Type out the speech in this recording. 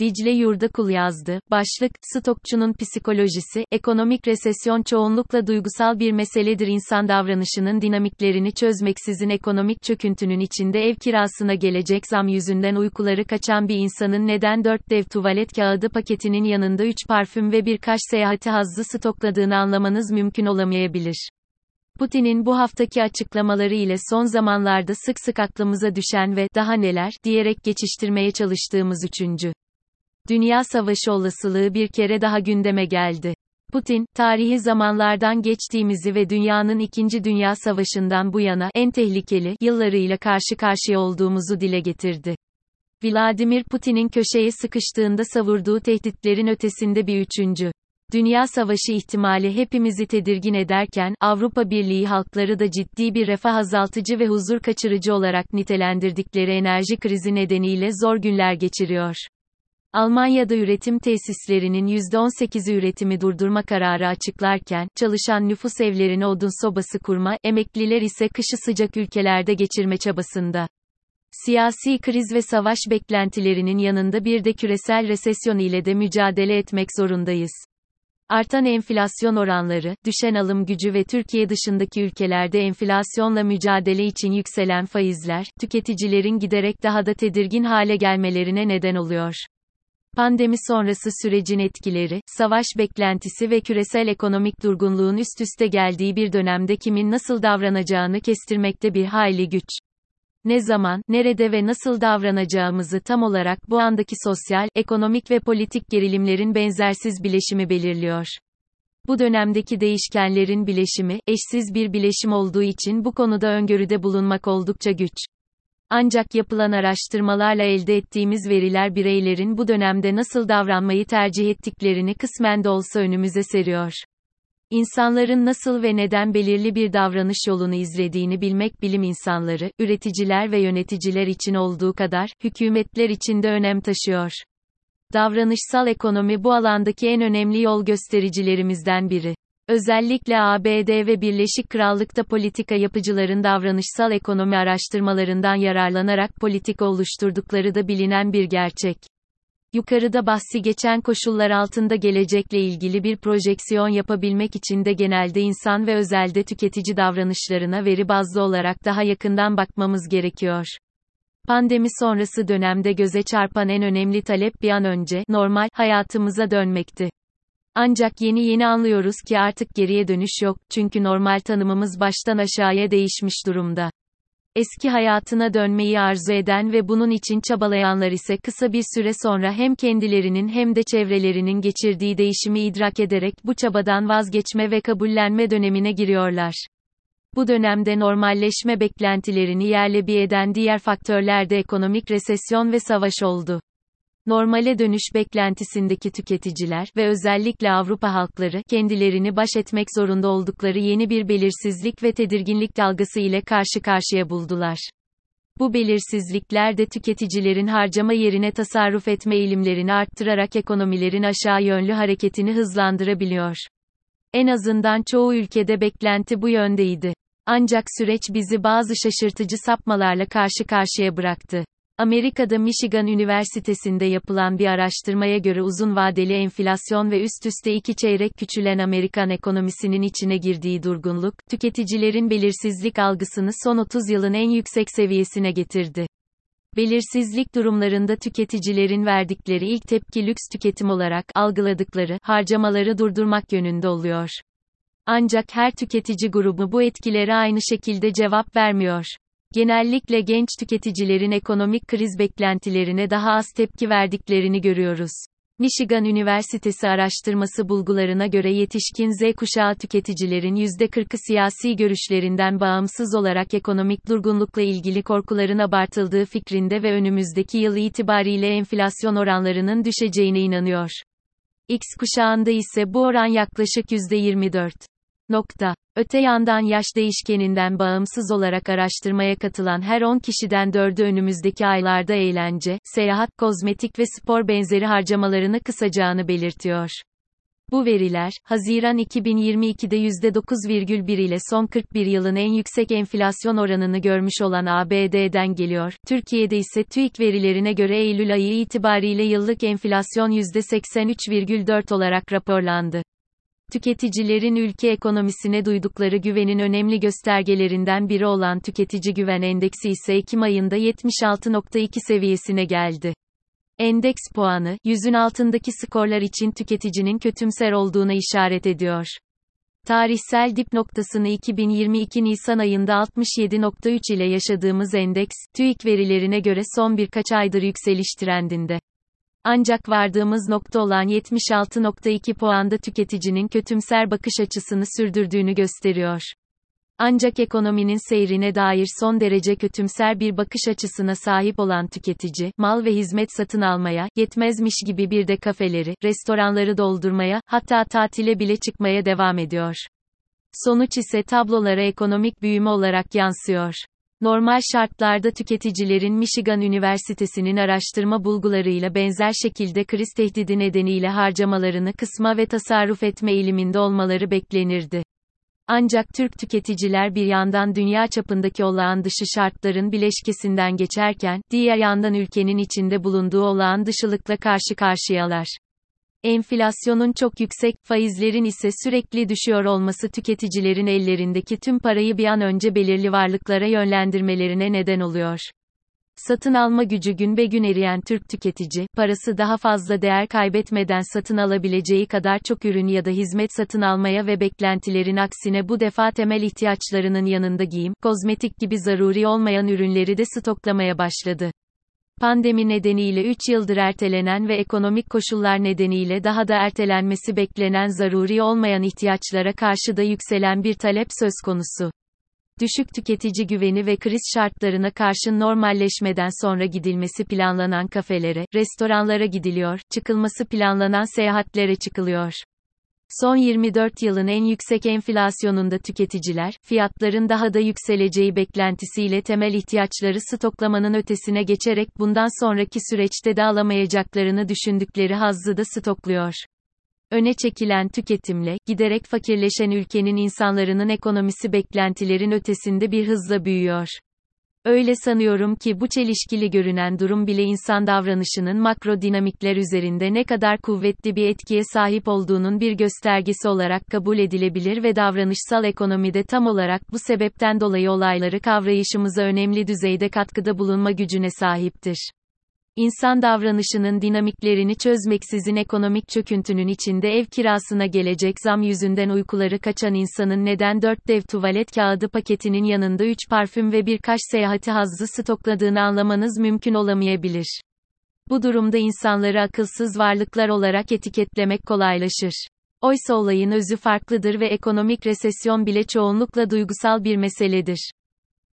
Dicle Yurdakul yazdı. Başlık, Stokçunun psikolojisi, ekonomik resesyon çoğunlukla duygusal bir meseledir insan davranışının dinamiklerini çözmeksizin ekonomik çöküntünün içinde ev kirasına gelecek zam yüzünden uykuları kaçan bir insanın neden 4 dev tuvalet kağıdı paketinin yanında 3 parfüm ve birkaç seyahati hazzı stokladığını anlamanız mümkün olamayabilir. Putin'in bu haftaki açıklamaları ile son zamanlarda sık sık aklımıza düşen ve daha neler diyerek geçiştirmeye çalıştığımız üçüncü Dünya Savaşı olasılığı bir kere daha gündeme geldi. Putin, tarihi zamanlardan geçtiğimizi ve dünyanın 2. Dünya Savaşı'ndan bu yana en tehlikeli yıllarıyla karşı karşıya olduğumuzu dile getirdi. Vladimir Putin'in köşeye sıkıştığında savurduğu tehditlerin ötesinde bir üçüncü. Dünya Savaşı ihtimali hepimizi tedirgin ederken, Avrupa Birliği halkları da ciddi bir refah azaltıcı ve huzur kaçırıcı olarak nitelendirdikleri enerji krizi nedeniyle zor günler geçiriyor. Almanya'da üretim tesislerinin %18'i üretimi durdurma kararı açıklarken, çalışan nüfus evlerine odun sobası kurma, emekliler ise kışı sıcak ülkelerde geçirme çabasında. Siyasi kriz ve savaş beklentilerinin yanında bir de küresel resesyon ile de mücadele etmek zorundayız. Artan enflasyon oranları, düşen alım gücü ve Türkiye dışındaki ülkelerde enflasyonla mücadele için yükselen faizler, tüketicilerin giderek daha da tedirgin hale gelmelerine neden oluyor. Pandemi sonrası sürecin etkileri, savaş beklentisi ve küresel ekonomik durgunluğun üst üste geldiği bir dönemde kimin nasıl davranacağını kestirmekte bir hayli güç. Ne zaman, nerede ve nasıl davranacağımızı tam olarak bu andaki sosyal, ekonomik ve politik gerilimlerin benzersiz bileşimi belirliyor. Bu dönemdeki değişkenlerin bileşimi, eşsiz bir bileşim olduğu için bu konuda öngörüde bulunmak oldukça güç. Ancak yapılan araştırmalarla elde ettiğimiz veriler bireylerin bu dönemde nasıl davranmayı tercih ettiklerini kısmen de olsa önümüze seriyor. İnsanların nasıl ve neden belirli bir davranış yolunu izlediğini bilmek bilim insanları, üreticiler ve yöneticiler için olduğu kadar, hükümetler için de önem taşıyor. Davranışsal ekonomi bu alandaki en önemli yol göstericilerimizden biri. Özellikle ABD ve Birleşik Krallık'ta politika yapıcıların davranışsal ekonomi araştırmalarından yararlanarak politika oluşturdukları da bilinen bir gerçek. Yukarıda bahsi geçen koşullar altında gelecekle ilgili bir projeksiyon yapabilmek için de genelde insan ve özelde tüketici davranışlarına veri bazlı olarak daha yakından bakmamız gerekiyor. Pandemi sonrası dönemde göze çarpan en önemli talep bir an önce normal hayatımıza dönmekti. Ancak yeni yeni anlıyoruz ki artık geriye dönüş yok, çünkü normal tanımımız baştan aşağıya değişmiş durumda. Eski hayatına dönmeyi arzu eden ve bunun için çabalayanlar ise kısa bir süre sonra hem kendilerinin hem de çevrelerinin geçirdiği değişimi idrak ederek bu çabadan vazgeçme ve kabullenme dönemine giriyorlar. Bu dönemde normalleşme beklentilerini yerle bir eden diğer faktörler de ekonomik resesyon ve savaş oldu. Normale dönüş beklentisindeki tüketiciler ve özellikle Avrupa halkları kendilerini baş etmek zorunda oldukları yeni bir belirsizlik ve tedirginlik dalgası ile karşı karşıya buldular. Bu belirsizlikler de tüketicilerin harcama yerine tasarruf etme eğilimlerini arttırarak ekonomilerin aşağı yönlü hareketini hızlandırabiliyor. En azından çoğu ülkede beklenti bu yöndeydi. Ancak süreç bizi bazı şaşırtıcı sapmalarla karşı karşıya bıraktı. Amerika'da Michigan Üniversitesi'nde yapılan bir araştırmaya göre uzun vadeli enflasyon ve üst üste iki çeyrek küçülen Amerikan ekonomisinin içine girdiği durgunluk, tüketicilerin belirsizlik algısını son 30 yılın en yüksek seviyesine getirdi. Belirsizlik durumlarında tüketicilerin verdikleri ilk tepki lüks tüketim olarak algıladıkları harcamaları durdurmak yönünde oluyor. Ancak her tüketici grubu bu etkilere aynı şekilde cevap vermiyor. Genellikle genç tüketicilerin ekonomik kriz beklentilerine daha az tepki verdiklerini görüyoruz. Michigan Üniversitesi araştırması bulgularına göre yetişkin Z kuşağı tüketicilerin %40'ı siyasi görüşlerinden bağımsız olarak ekonomik durgunlukla ilgili korkuların abartıldığı fikrinde ve önümüzdeki yıl itibariyle enflasyon oranlarının düşeceğine inanıyor. X kuşağında ise bu oran yaklaşık %24. Nokta. Öte yandan yaş değişkeninden bağımsız olarak araştırmaya katılan her 10 kişiden 4'ü önümüzdeki aylarda eğlence, seyahat, kozmetik ve spor benzeri harcamalarını kısacağını belirtiyor. Bu veriler, Haziran 2022'de %9,1 ile son 41 yılın en yüksek enflasyon oranını görmüş olan ABD'den geliyor. Türkiye'de ise TÜİK verilerine göre Eylül ayı itibariyle yıllık enflasyon %83,4 olarak raporlandı. Tüketicilerin ülke ekonomisine duydukları güvenin önemli göstergelerinden biri olan Tüketici Güven Endeksi ise Ekim ayında 76.2 seviyesine geldi. Endeks puanı, yüzün altındaki skorlar için tüketicinin kötümser olduğuna işaret ediyor. Tarihsel dip noktasını 2022 Nisan ayında 67.3 ile yaşadığımız endeks, TÜİK verilerine göre son birkaç aydır yükseliş trendinde. Ancak vardığımız nokta olan 76.2 puanda tüketicinin kötümser bakış açısını sürdürdüğünü gösteriyor. Ancak ekonominin seyrine dair son derece kötümser bir bakış açısına sahip olan tüketici, mal ve hizmet satın almaya, yetmezmiş gibi bir de kafeleri, restoranları doldurmaya, hatta tatile bile çıkmaya devam ediyor. Sonuç ise tablolara ekonomik büyüme olarak yansıyor. Normal şartlarda tüketicilerin Michigan Üniversitesi'nin araştırma bulgularıyla benzer şekilde kriz tehdidi nedeniyle harcamalarını kısma ve tasarruf etme eğiliminde olmaları beklenirdi. Ancak Türk tüketiciler bir yandan dünya çapındaki olağan dışı şartların bileşkesinden geçerken, diğer yandan ülkenin içinde bulunduğu olağan dışılıkla karşı karşıyalar. Enflasyonun çok yüksek, faizlerin ise sürekli düşüyor olması tüketicilerin ellerindeki tüm parayı bir an önce belirli varlıklara yönlendirmelerine neden oluyor. Satın alma gücü gün be gün eriyen Türk tüketici, parası daha fazla değer kaybetmeden satın alabileceği kadar çok ürün ya da hizmet satın almaya ve beklentilerin aksine bu defa temel ihtiyaçlarının yanında giyim, kozmetik gibi zaruri olmayan ürünleri de stoklamaya başladı. Pandemi nedeniyle 3 yıldır ertelenen ve ekonomik koşullar nedeniyle daha da ertelenmesi beklenen zaruri olmayan ihtiyaçlara karşı da yükselen bir talep söz konusu. Düşük tüketici güveni ve kriz şartlarına karşı normalleşmeden sonra gidilmesi planlanan kafelere, restoranlara gidiliyor, çıkılması planlanan seyahatlere çıkılıyor. Son 24 yılın en yüksek enflasyonunda tüketiciler, fiyatların daha da yükseleceği beklentisiyle temel ihtiyaçları stoklamanın ötesine geçerek bundan sonraki süreçte de alamayacaklarını düşündükleri hazzı da stokluyor. Öne çekilen tüketimle, giderek fakirleşen ülkenin insanların ekonomisi beklentilerin ötesinde bir hızla büyüyor. Öyle sanıyorum ki bu çelişkili görünen durum bile insan davranışının makro dinamikler üzerinde ne kadar kuvvetli bir etkiye sahip olduğunun bir göstergesi olarak kabul edilebilir ve davranışsal ekonomide tam olarak bu sebepten dolayı olayları kavrayışımıza önemli düzeyde katkıda bulunma gücüne sahiptir. İnsan davranışının dinamiklerini çözmeksizin ekonomik çöküntünün içinde ev kirasına gelecek zam yüzünden uykuları kaçan insanın neden 4 dev tuvalet kağıdı paketinin yanında 3 parfüm ve birkaç seyahati hazzı stokladığını anlamanız mümkün olamayabilir. Bu durumda insanları akılsız varlıklar olarak etiketlemek kolaylaşır. Oysa olayın özü farklıdır ve ekonomik resesyon bile çoğunlukla duygusal bir meseledir.